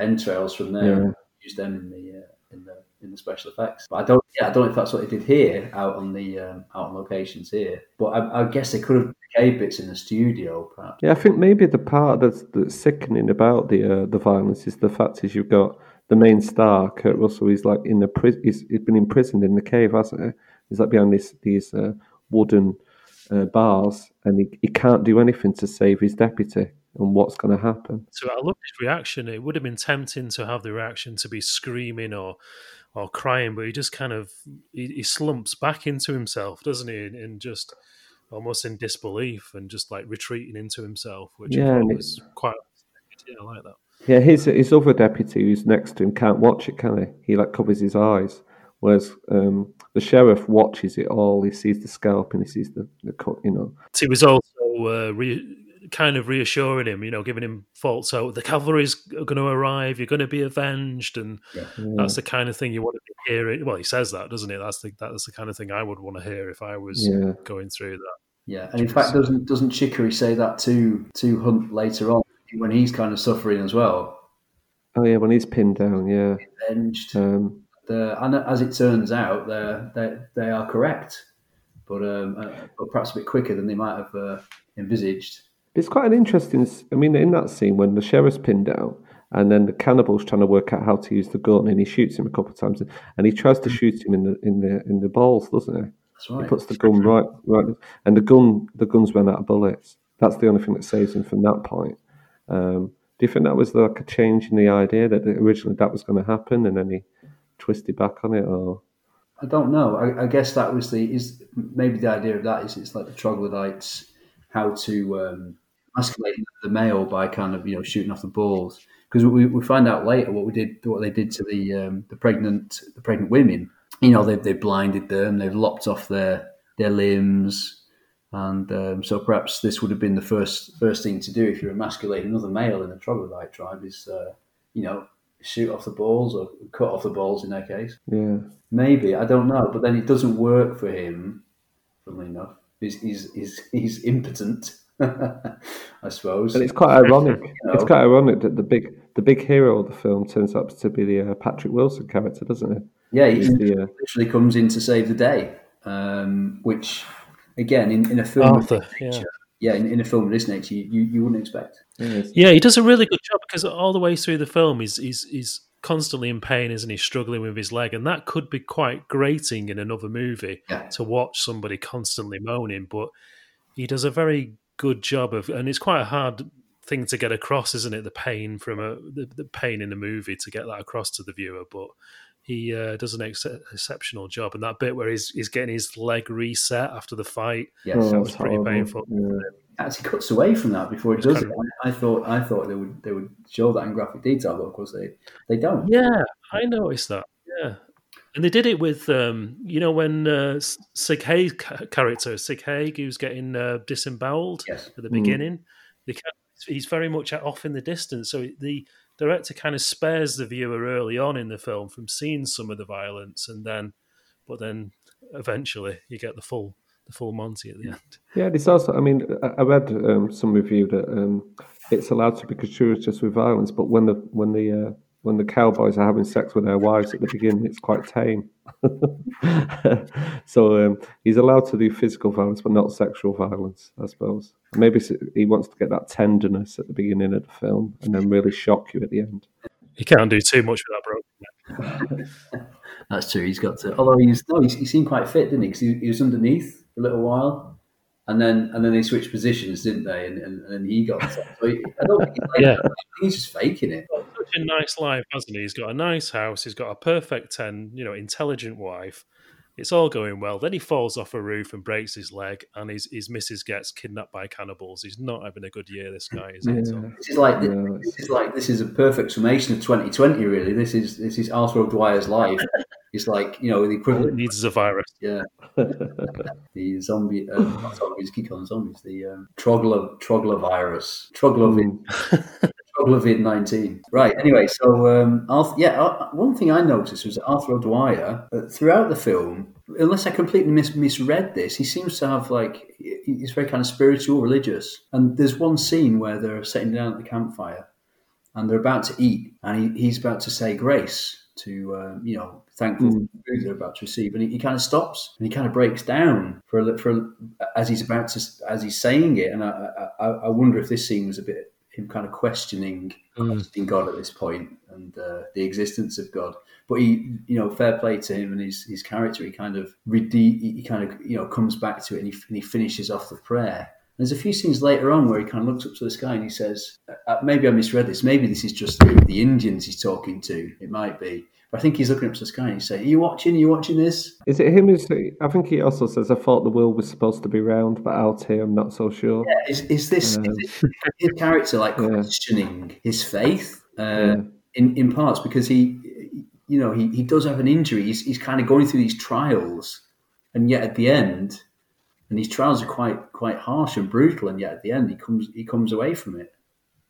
entrails from there, yeah. use them in the uh, in the in the special effects. But I don't, yeah, I don't know if that's what they did here out on the um, out on locations here. But I, I guess they could have decayed bits in the studio, perhaps. Yeah, I think maybe the part that's, that's sickening about the uh, the violence is the fact is you've got the main star, Kurt Russell. He's like in the prison. He's, he's been imprisoned in the cave, hasn't he? He's like behind this, these uh, wooden uh, bars, and he, he can't do anything to save his deputy and what's going to happen. So I love his reaction. It would have been tempting to have the reaction to be screaming or or crying, but he just kind of he, he slumps back into himself, doesn't he? And just almost in disbelief and just like retreating into himself, which yeah, was quite yeah, I like that. Yeah, his his other deputy who's next to him can't watch it, can he? He like covers his eyes. Whereas um, the sheriff watches it all. He sees the scalp and he sees the, the cut. You know, he was also uh, re- kind of reassuring him, you know, giving him false hope. The cavalry's going to arrive. You're going to be avenged, and that's the kind of thing you want to be hearing. Well, he says that, doesn't it? That's the that's the kind of thing I would want to hear if I was Yeah. going through that. Yeah, and in fact, doesn't doesn't Chicory say that to to Hunt later on when he's kind of suffering as well? Oh yeah, when he's pinned down, yeah. Avenged. Um, The, and as it turns out, they're, they they are correct, but um, uh, but perhaps a bit quicker than they might have uh, envisaged. It's quite an interesting. I mean, in that scene when the sheriff's pinned down, and then the cannibal's trying to work out how to use the gun, and he shoots him a couple of times, and he tries to shoot him in the in the in the balls, doesn't he? That's right. He puts the gun right, right, and the gun the gun's run out of bullets. That's the only thing that saves him from that point. Um, do you think that was like a change in the idea that originally that was going to happen, and then he twisted back on it, or I don't know. I, I guess that was the is maybe the idea of that is it's like the troglodytes how to um, the male by kind of you know shooting off the balls because we, we find out later what we did what they did to the um, the pregnant the pregnant women. You know they they blinded them, they've lopped off their their limbs, and um, so perhaps this would have been the first first thing to do if you're emasculating another male in a troglodyte tribe is uh, you know shoot off the balls or cut off the balls in their case. yeah, Maybe I don't know, but then it doesn't work for him. Funnily enough, he's he's he's, he's impotent, I suppose. and it's quite ironic. know. It's quite ironic that the big the big hero of the film turns out to be the uh, Patrick Wilson character, doesn't it? Yeah, he He's the uh, literally comes in to save the day, um, which again in, in a film, of Arthur, this yeah. nature, yeah, in, in a film of this nature, you, you, you wouldn't expect. yeah, Yeah, he does a really good job because all the way through the film, he's he's he's constantly in pain, isn't he? Struggling with his leg, and that could be quite grating in another movie Yeah. to watch somebody constantly moaning. But he does a very good job of, and it's quite a hard thing to get across, isn't it? The pain from a the, the pain in the movie to get that across to the viewer, but. He uh, does an ex- exceptional job, and that bit where he's he's getting his leg reset after the fight, Yes, oh, that was it's pretty horrible. painful. Yeah. actually cuts away from that before he does it. kind I, I thought I thought they would they would show that in graphic detail, but of course they they don't. Yeah, I noticed that. Yeah, and they did it with um, you know when uh, Sid Haig character Sid Haig who's getting uh, disemboweled Yes. at the beginning. They he's very much off in the distance, so the director kind of spares the viewer early on in the film from seeing some of the violence, and then, but then eventually you get the full the full Monty at the end. Yeah, there's also. I mean, I I read um, some review that um, it's allowed to be gratuitous with violence, but when the when the uh, when the cowboys are having sex with their wives at the beginning, it's quite tame. so um, he's allowed to do physical violence, but not sexual violence, I suppose. Maybe he wants to get that tenderness at the beginning of the film, and then really shock you at the end. He can't do too much with that, bro. That's true. He's got to. Although he's no, he's, he seemed quite fit, didn't he? Because he, he was underneath for a little while, and then and then they switched positions, didn't they? And and, and he got. So he, I don't think he's, like, Yeah. He's just faking it. Such a nice life, hasn't he? He's got a nice house. He's got a perfect ten, you know, intelligent wife. It's all going well. Then he falls off a roof and breaks his leg, and his his missus gets kidnapped by cannibals. He's not having a good year. This guy is. he? So- This is like Yeah, this is like this is a perfect summation of 2020. Really, this is this is Arthur O'Dwyer's life. It's like you know the All it equivalent. needs is a virus. Yeah, the zombie. Uh, not zombies. Keep calling them zombies. The um, troglo troglovirus. Troglovid. Troglovid nineteen. Right. Anyway, so um, Arthur, yeah, uh, one thing I noticed was that Arthur O'Dwyer uh, throughout the film, unless I completely mis- misread this, he seems to have like he's very kind of spiritual, religious. And there's one scene where they're sitting down at the campfire and they're about to eat, and he, he's about to say grace to um, you know thankful for the food they're about to receive, and he, he kind of stops and he kind of breaks down for a, for a, as he's about to as he's saying it, and I, I, I wonder if this scene was a bit him kind of questioning questioning God at this point and uh, the existence of God. But he, you know, fair play to him and his, his character. He kind of rede- he kind of you know comes back to it and he, and he finishes off the prayer. There's a few scenes later on where he kind of looks up to the sky and he says, uh, "Maybe I misread this. Maybe this is just the, the Indians he's talking to. It might be." I think he's looking up to the sky and he's saying, "Are you watching? Are you watching this?" Is it him who's? I think he also says, "I thought the world was supposed to be round, but out here, I'm not so sure." Is, is this is this his character like Yeah. questioning his faith uh, Yeah. in in parts because he, you know, he, he does have an injury. He's, he's kind of going through these trials, and yet at the end, and these trials are quite quite harsh and brutal, and yet at the end he comes he comes away from it,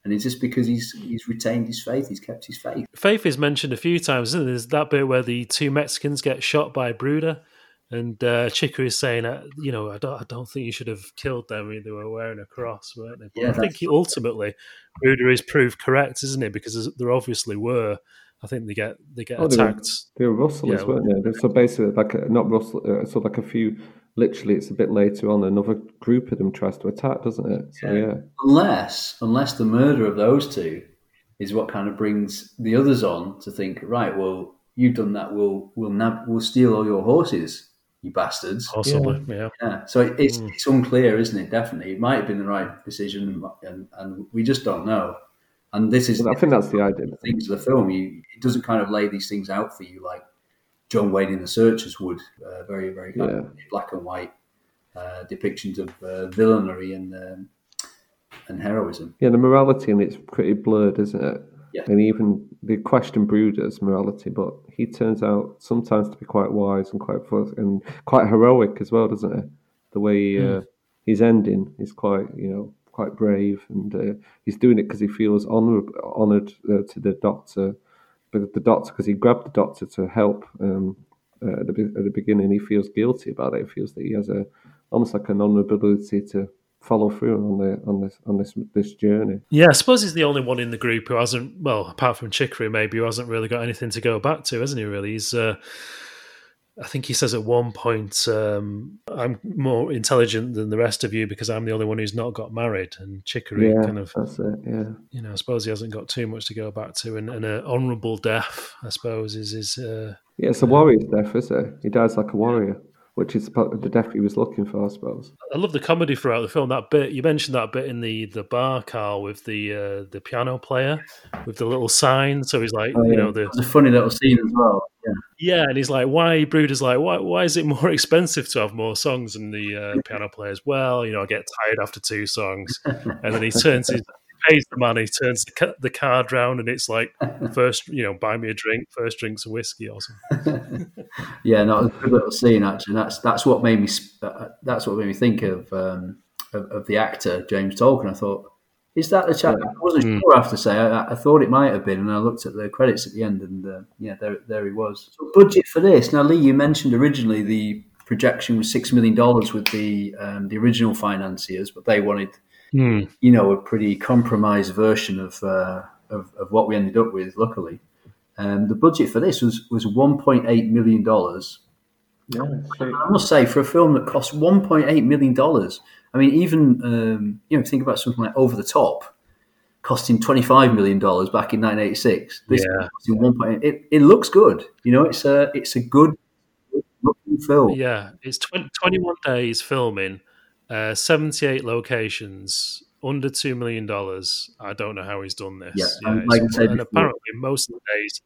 and it's just because he's he's retained his faith, he's kept his faith. Faith is mentioned a few times, isn't there? There's that bit where the two Mexicans get shot by Brooder, and uh, Chicory is saying, uh, you know, I don't, I don't think you should have killed them. I mean, they were wearing a cross, weren't they? But Yeah, I think he, ultimately Brooder is proved correct, isn't it? Because there obviously were. I think they get they get Oh, they were- attacked. They were rustlers, Yeah. weren't they? So basically, like a, not rustle, uh, so like a few. Literally, it's a bit later on. Another group of them tries to attack, doesn't it? So Yeah. yeah, Unless unless the murder of those two is what kind of brings the others on to think, right? Well, you've done that. We'll we'll nab- we'll steal all your horses, you bastards. Possibly, yeah. Yeah, so it, it's hmm. it's unclear, isn't it? Definitely, it might have been the right decision, and, and we just don't know. And this is Well, I think that's the idea. things of the film. You, it doesn't kind of lay these things out for you like John Wayne in The Searchers would. Uh, very, very of black and white uh, depictions of uh, villainy and um, and heroism. Yeah, the morality in it's pretty blurred, isn't it? Yeah. And even the question Brooder's morality, but he turns out sometimes to be quite wise and quite and quite heroic as well, doesn't he? The way Hmm. uh, his ending is quite, you know, quite brave, and uh, he's doing it because he feels honor, honored uh, to the doctor, but the doctor because he grabbed the doctor to help um, uh, at, the, at the beginning. He feels guilty about it. He feels that he has a almost like an honorability to follow through on the on this on this this journey. Yeah, I suppose he's the only one in the group who hasn't, well, apart from Chicory, maybe, who hasn't really got anything to go back to, hasn't he? Really, he's. Uh, I think he says at one point, um, "I'm more intelligent than the rest of you because I'm the only one who's not got married." And Chicory Yeah, kind of, that's it. Yeah, you know, I suppose he hasn't got too much to go back to, and, and an honourable death, I suppose, is his. Uh, yeah. It's a warrior's death, is it? He dies like a warrior, which is the death he was looking for, I suppose. I love the comedy throughout the film. That bit you mentioned that bit in the the bar, Carl, with the uh, the piano player with the little sign. So he's like, you know, the It's a funny little scene as well. Yeah, Yeah, and he's like, why? Brooder's like, why? Why is it more expensive to have more songs? And the uh, piano player's, well, you know, I get tired after two songs. And then he turns his pays the money, turns the, the card round, and it's like first, you know, buy me a drink, first drink's a whiskey or something. yeah, no, a good little scene actually. That's that's what made me uh, that's what made me think of um, of, of the actor James Tolkan. I thought, is that the chap? I wasn't sure. I have to say, I, I thought it might have been, and I looked at the credits at the end, and uh, yeah, there there he was. So budget for this now, Lee. You mentioned originally the projection was six million dollars with the um, the original financiers, but they wanted you know, a pretty compromised version of, uh, of of what we ended up with. Luckily, um, the budget for this was was one point eight million dollars. Yeah, I must say, for a film that cost one point eight million dollars, I mean, even um, you know, think about something like Over the Top, costing twenty five million dollars back in nineteen eighty six. This Yeah. costing one point eight. It, it looks good. You know, it's a it's a good looking film. Yeah, it's 20, 21 days filming, uh, 78 locations, under $2 million. I don't know how he's done this. Yeah, and like said and apparently, most of the days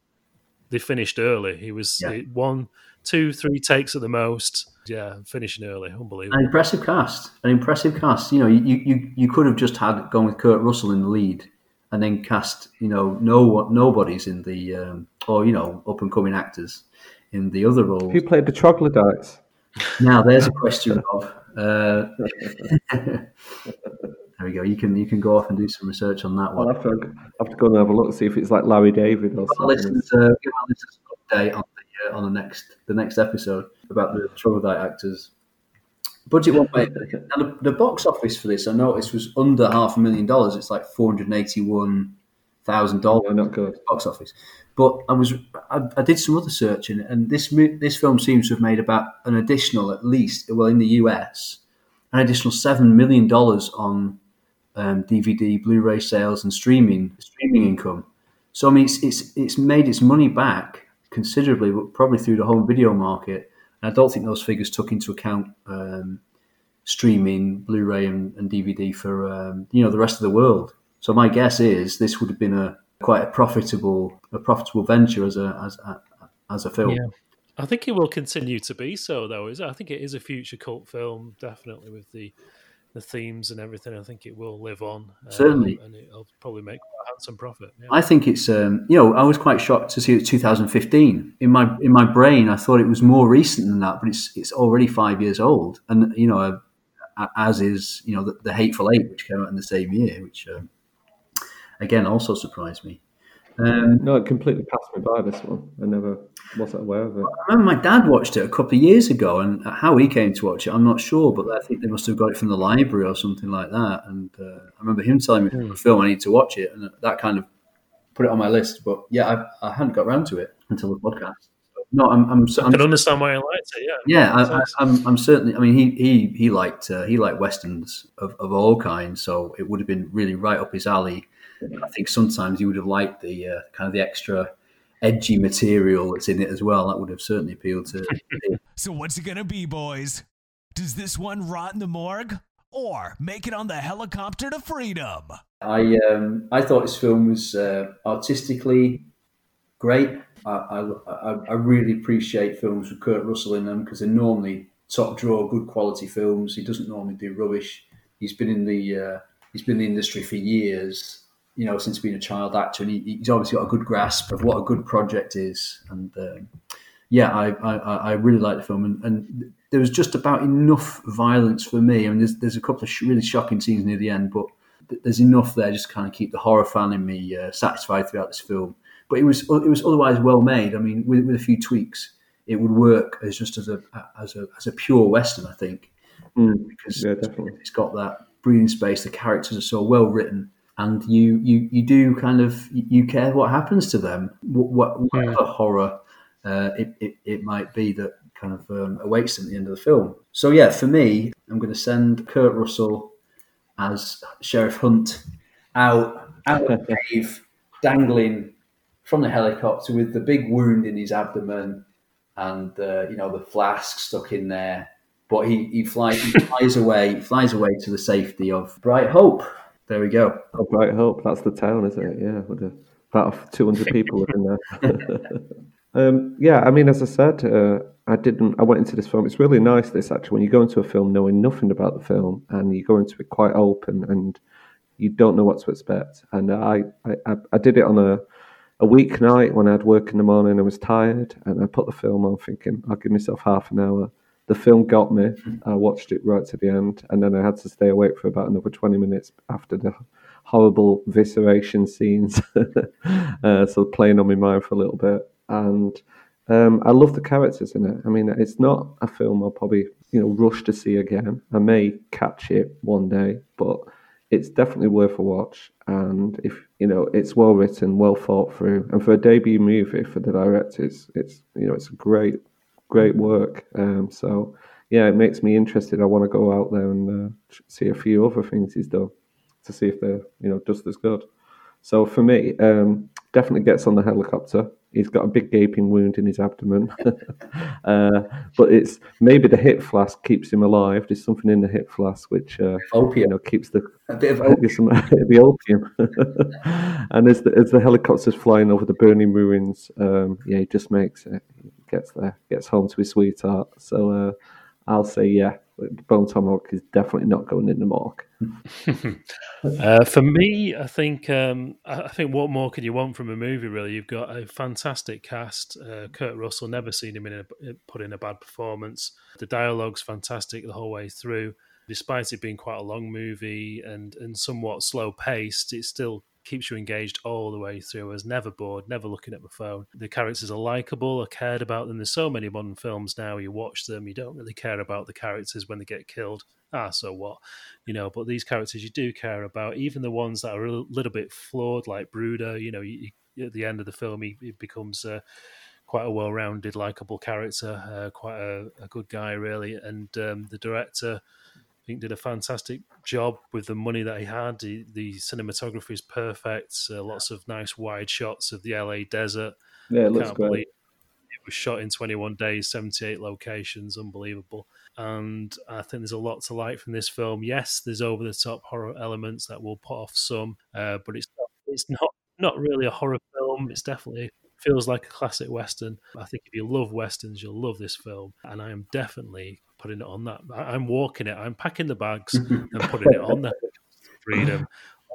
they finished early. He was Yeah. one, two, three takes at the most. Yeah, finishing early. Unbelievable. An impressive cast. An impressive cast. You know, you, you, you could have just had gone with Kurt Russell in the lead, and then cast you know no nobodies in the um, or you know up and coming actors in the other roles. who played the troglodytes? Now there's a question of. Uh, there we go. You can you can go off and do some research on that I'll one. have to, have to go and have a look and see if it's like Larry David or Our something. listeners, uh, give our listeners an update on the uh, on the next the next episode about the troglodyte actors. Budget one way. Now the, the box office for this, I noticed, was under half a million dollars. It's like four hundred eighty-one thousand dollars not good. box office. But I was I, I did some other searching, and this this film seems to have made about an additional, at least, well, in the US, an additional seven million dollars on um, DVD, Blu-ray sales, and streaming streaming income. So I mean, it's it's it's made its money back considerably, but probably through the home video market. And I don't think those figures took into account um, streaming, Blu-ray, and, and DVD for um, you know the rest of the world. So my guess is this would have been a quite a profitable a profitable venture as a as a, as a film. Yeah. I think it will continue to be so, though. Is I think it is a future cult film, definitely with the the themes and everything. I think it will live on. um, Certainly. and it'll probably make a handsome profit. Yeah. I think it's um, you know I was quite shocked to see it 2015 in my in my brain I thought it was more recent than that but it's it's already five years old and you know a- as is you know the, the Hateful Eight, which came out in the same year, which um, again also surprised me. Um, No, it completely passed me by this one. I never wasn't aware of it. I remember my dad watched it a couple of years ago, and how he came to watch it, I'm not sure, but I think they must have got it from the library or something like that. And uh, I remember him telling me from a film I need to watch it, and that kind of put it on my list. But yeah, I, I hadn't got around to it until the podcast. No, I'm, I'm, I I'm can understand why I liked it. Yeah, yeah, I, I, I'm, I'm certainly. I mean, he he he liked uh, he liked westerns of, of all kinds, so it would have been really right up his alley. I think sometimes he would have liked the uh, kind of the extra edgy material that's in it as well. That would have certainly appealed to. So what's it gonna be, boys? Does this one rot in the morgue or make it on the helicopter to freedom? I um, I thought this film was uh, artistically great. I, I, I I really appreciate films with Kurt Russell in them because they're normally top draw, good quality films. He doesn't normally do rubbish. He's been in the uh, he's been in the industry for years. You know, since being a child actor, and he, he's obviously got a good grasp of what a good project is. And um, yeah, I, I, I really like the film, and, and there was just about enough violence for me. I mean, there's there's a couple of sh- really shocking scenes near the end, but there's enough there just to kind of keep the horror fan in me uh, satisfied throughout this film. But it was it was otherwise well made. I mean, with, with a few tweaks, it would work as just as a as a as a pure western. I think Mm, because yeah, it's got that breathing space. The characters are so well written, and you you you do kind of you care what happens to them. What, what whatever horror uh, it, it it might be that kind of um, awaits them at the end of the film. So yeah, for me, I'm going to send Kurt Russell as Sheriff Hunt out out of the cave, dangling from the helicopter with the big wound in his abdomen and uh, you know the flask stuck in there. But he he flies he flies away flies away to the safety of Bright Hope. There we go. Oh, Bright Hope, that's the town, isn't it? Yeah, with about 200 people living there. um, yeah, I mean, as I said, uh, I didn't. I went into this film. It's really nice. This actually, when you go into a film knowing nothing about the film and you go into it quite open and you don't know what to expect. And I, I, I- I did it on a a weeknight when I had work in the morning. I was tired, and I put the film on, thinking I'll give myself half an hour. The film got me. I watched it right to the end, and then I had to stay awake for about another twenty minutes after the horrible visceration scenes. uh, so playing on my mind for a little bit, and um, I love the characters in it. I mean, it's not a film I'll probably you know rush to see again. I may catch it one day, but it's definitely worth a watch. And if you know, it's well written, well thought through, and for a debut movie for the directors, it's you know, it's a great, great work. Um, so yeah, it makes me interested. I want to go out there and uh, see a few other things he's done to see if they're you know just as good. So for me, um, definitely gets on the helicopter. He's got a big gaping wound in his abdomen, uh, but it's maybe the hip flask keeps him alive. There's something in the hip flask which uh, you know keeps the a bit of opium. some, the opium. and as the, as the helicopter's flying over the burning ruins, um, yeah, he just makes it. Gets there, gets home to his sweetheart. So uh, I'll say yeah, Bone Tomahawk is definitely not going in the mark. Uh, for me, I think um, I think what more could you want from a movie? Really, you've got a fantastic cast. Uh, Kurt Russell, never seen him in a, put in a bad performance. The dialogue's fantastic the whole way through. Despite it being quite a long movie and and somewhat slow paced, it still keeps you engaged all the way through. I was never bored, never looking at my phone. The characters are likable. I cared about them. There's so many modern films now. You watch them, you don't really care about the characters when they get killed. Ah, so what? you know but these characters you do care about even the ones that are a little, bit flawed like Brooder you know you, you- at the end of the film he, he becomes uh, quite a well-rounded likable character uh, quite a, a good guy really and um, the director I think did a fantastic job with the money that he had the, the cinematography is perfect uh, lots of nice wide shots of the LA desert Yeah, I it looks can't great. believe it was shot in 21 days, 78 locations, unbelievable. And I think there's a lot to like from this film. Yes, there's over the top horror elements that will put off some, uh, but it's not, it's not not really a horror film. It's definitely feels like a classic western. I think if you love westerns, you'll love this film, and I am definitely putting it on that. I'm walking it. I'm packing the bags and putting it on there. Freedom.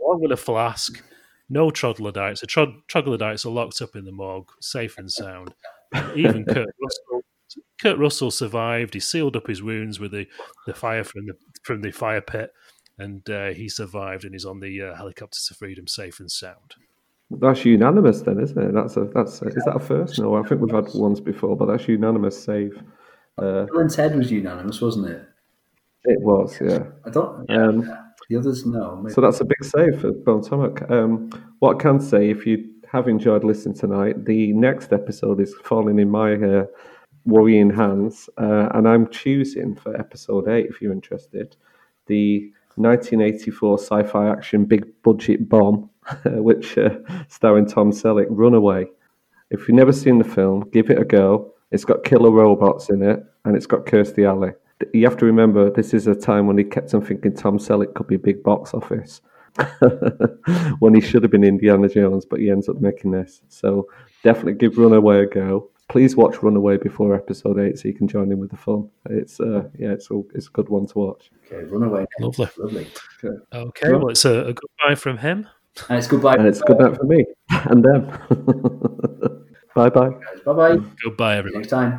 Along with a flask. No troglodytes. The trog- troglodytes are locked up in the morgue, safe and sound. Even Kurt Russell Kurt Russell survived. He sealed up his wounds with the, the fire from the from the fire pit, and uh, he survived. And he's on the uh, helicopter to freedom, safe and sound. That's unanimous, then, isn't it? That's a that's a, is that a first? No, I think we've had ones before, but that's unanimous save. Uh, Bill and Ted was unanimous, wasn't it? it was, yeah. I don't. Um, the others, no. Maybe. So that's a big save for Bill Tomahawk. Um, what I can say, if you have enjoyed listening tonight, the next episode is falling in my uh, worrying hands, uh, and I'm choosing for episode eight, if you're interested, the 1984 sci-fi action big budget bomb, which uh, starring Tom Selleck, Runaway. If you've never seen the film, give it a go. It's got killer robots in it, and it's got Kirstie Alley. You have to remember, this is a time when he kept on thinking Tom Selleck could be big box office. when he should have been Indiana Jones, but he ends up making this. So definitely give Runaway a go. Please watch Runaway before episode eight so you can join in with the fun. It's uh, yeah, it's a, it's a good one to watch. okay, Runaway. Lovely. Lovely. Okay, well, it's a, a goodbye from him. And it's goodbye. And it's good night for me and them. bye bye. Bye bye. Goodbye, everyone. Next time.